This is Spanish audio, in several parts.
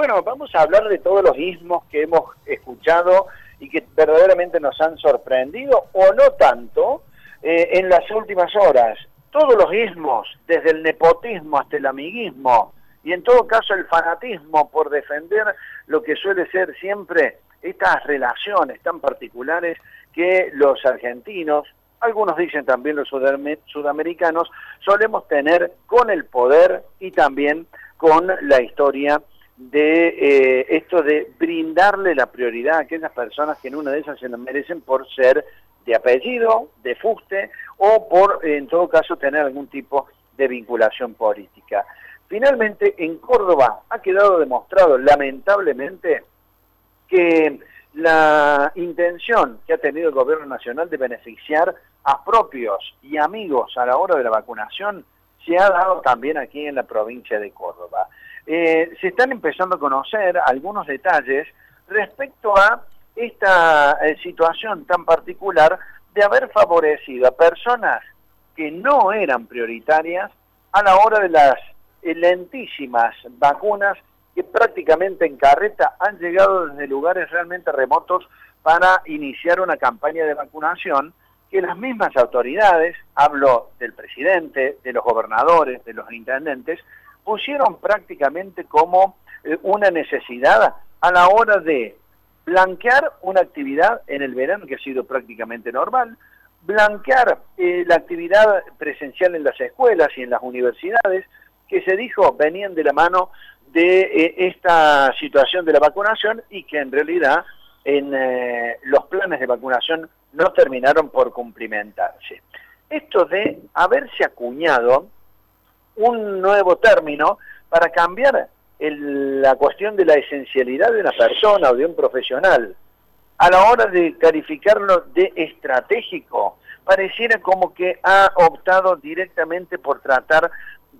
Bueno, vamos a hablar de todos los ismos que hemos escuchado y que verdaderamente nos han sorprendido, o no tanto, eh, en las últimas horas. Todos los ismos, desde el nepotismo hasta el amiguismo, y en todo caso el fanatismo por defender lo que suele ser siempre estas relaciones tan particulares que los argentinos, algunos dicen también los sudamericanos, solemos tener con el poder y también con la historia de eh, esto de brindarle la prioridad a aquellas personas que en una de esas se lo merecen por ser de apellido, de fuste o por, en todo caso, tener algún tipo de vinculación política. Finalmente, en Córdoba ha quedado demostrado, lamentablemente, que la intención que ha tenido el gobierno nacional de beneficiar a propios y amigos a la hora de la vacunación se ha dado también aquí en la provincia de Córdoba. Eh, se están empezando a conocer algunos detalles respecto a esta eh, situación tan particular de haber favorecido a personas que no eran prioritarias a la hora de las eh, lentísimas vacunas que prácticamente en carreta han llegado desde lugares realmente remotos para iniciar una campaña de vacunación que las mismas autoridades, hablo del presidente, de los gobernadores, de los intendentes, pusieron prácticamente como eh, una necesidad a la hora de blanquear una actividad en el verano que ha sido prácticamente normal, blanquear eh, la actividad presencial en las escuelas y en las universidades, que se dijo venían de la mano de eh, esta situación de la vacunación y que en realidad en los planes de vacunación no terminaron por cumplimentarse. Esto de haberse acuñado un nuevo término para cambiar la cuestión de la esencialidad de una persona o de un profesional. A la hora de calificarlo de estratégico, pareciera como que ha optado directamente por tratar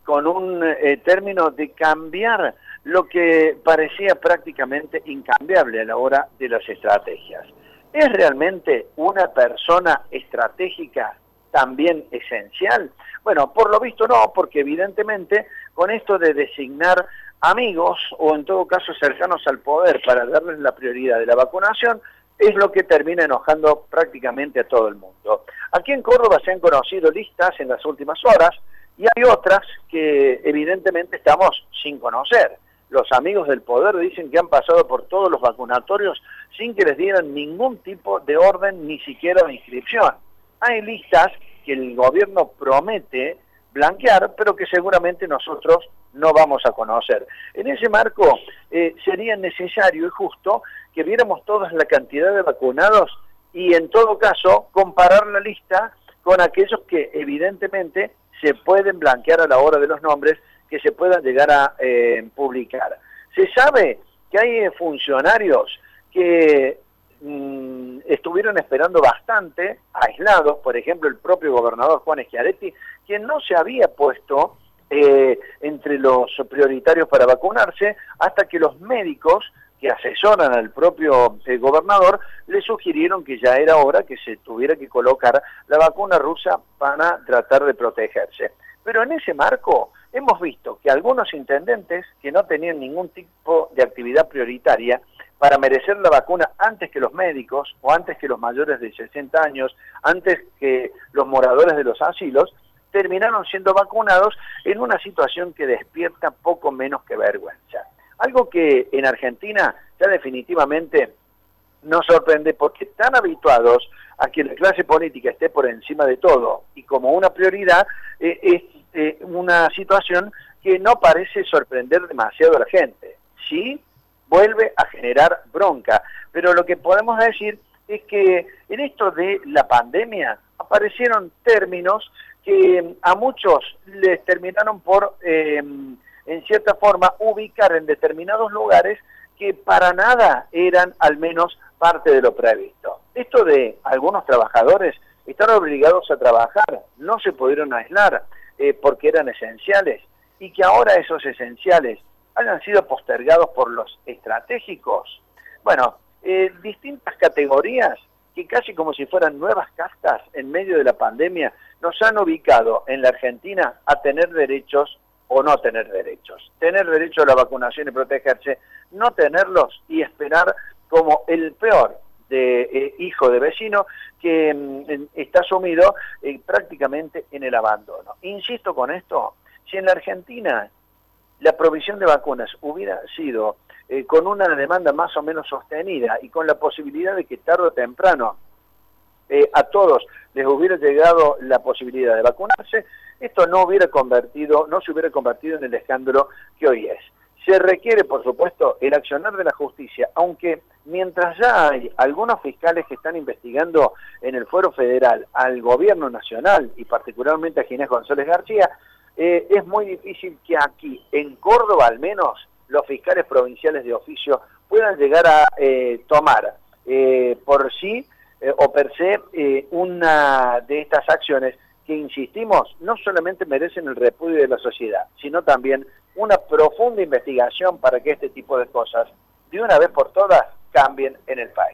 con un eh, término de cambiar lo que parecía prácticamente incambiable a la hora de las estrategias. ¿Es realmente una persona estratégica también esencial? Bueno, por lo visto no, porque evidentemente con esto de designar amigos o en todo caso cercanos al poder para darles la prioridad de la vacunación, es lo que termina enojando prácticamente a todo el mundo. Aquí en Córdoba se han conocido listas en las últimas horas y hay otras que evidentemente estamos sin conocer. Los amigos del poder dicen que han pasado por todos los vacunatorios sin que les dieran ningún tipo de orden, ni siquiera de inscripción. Hay listas que el gobierno promete blanquear, pero que seguramente nosotros no vamos a conocer. En ese marco eh, sería necesario y justo que viéramos toda la cantidad de vacunados y en todo caso comparar la lista con aquellos que evidentemente se pueden blanquear a la hora de los nombres que se puedan llegar a eh, publicar. Se sabe que hay funcionarios que mm, estuvieron esperando bastante, aislados, por ejemplo el propio gobernador Juan Schiaretti, quien no se había puesto eh, entre los prioritarios para vacunarse hasta que los médicos que asesoran al propio eh, gobernador le sugirieron que ya era hora que se tuviera que colocar la vacuna rusa para tratar de protegerse. Pero en ese marco hemos visto que algunos intendentes que no tenían ningún tipo de actividad prioritaria para merecer la vacuna antes que los médicos o antes que los mayores de 60 años, antes que los moradores de los asilos, terminaron siendo vacunados en una situación que despierta poco menos que vergüenza. Algo que en Argentina ya definitivamente nos sorprende porque tan habituados a que la clase política esté por encima de todo y como una prioridad eh, es eh, una situación que no parece sorprender demasiado a la gente. Sí, vuelve a generar bronca, pero lo que podemos decir es que en esto de la pandemia aparecieron términos que a muchos les terminaron por, eh, en cierta forma, ubicar en determinados lugares que para nada eran al menos parte de lo previsto. Esto de algunos trabajadores están obligados a trabajar, no se pudieron aislar eh, porque eran esenciales y que ahora esos esenciales hayan sido postergados por los estratégicos. Bueno, eh, distintas categorías que casi como si fueran nuevas castas en medio de la pandemia nos han ubicado en la Argentina a tener derechos o no tener derechos. Tener derecho a la vacunación y protegerse, no tenerlos y esperar como el peor eh, hijo de vecino que mm, está sumido eh, prácticamente en el abandono. Insisto con esto, si en la Argentina la provisión de vacunas hubiera sido eh, con una demanda más o menos sostenida y con la posibilidad de que tarde o temprano a todos les hubiera llegado la posibilidad de vacunarse, esto no hubiera convertido, no se hubiera convertido en el escándalo que hoy es. Se requiere, por supuesto, el accionar de la justicia, aunque mientras ya hay algunos fiscales que están investigando en el fuero federal al gobierno nacional y particularmente a Ginés González García, eh, es muy difícil que aquí, en Córdoba al menos, los fiscales provinciales de oficio puedan llegar a eh, tomar eh, por sí o per se una de estas acciones que, insistimos, no solamente merecen el repudio de la sociedad, sino también una profunda investigación para que este tipo de cosas, de una vez por todas, cambien en el país.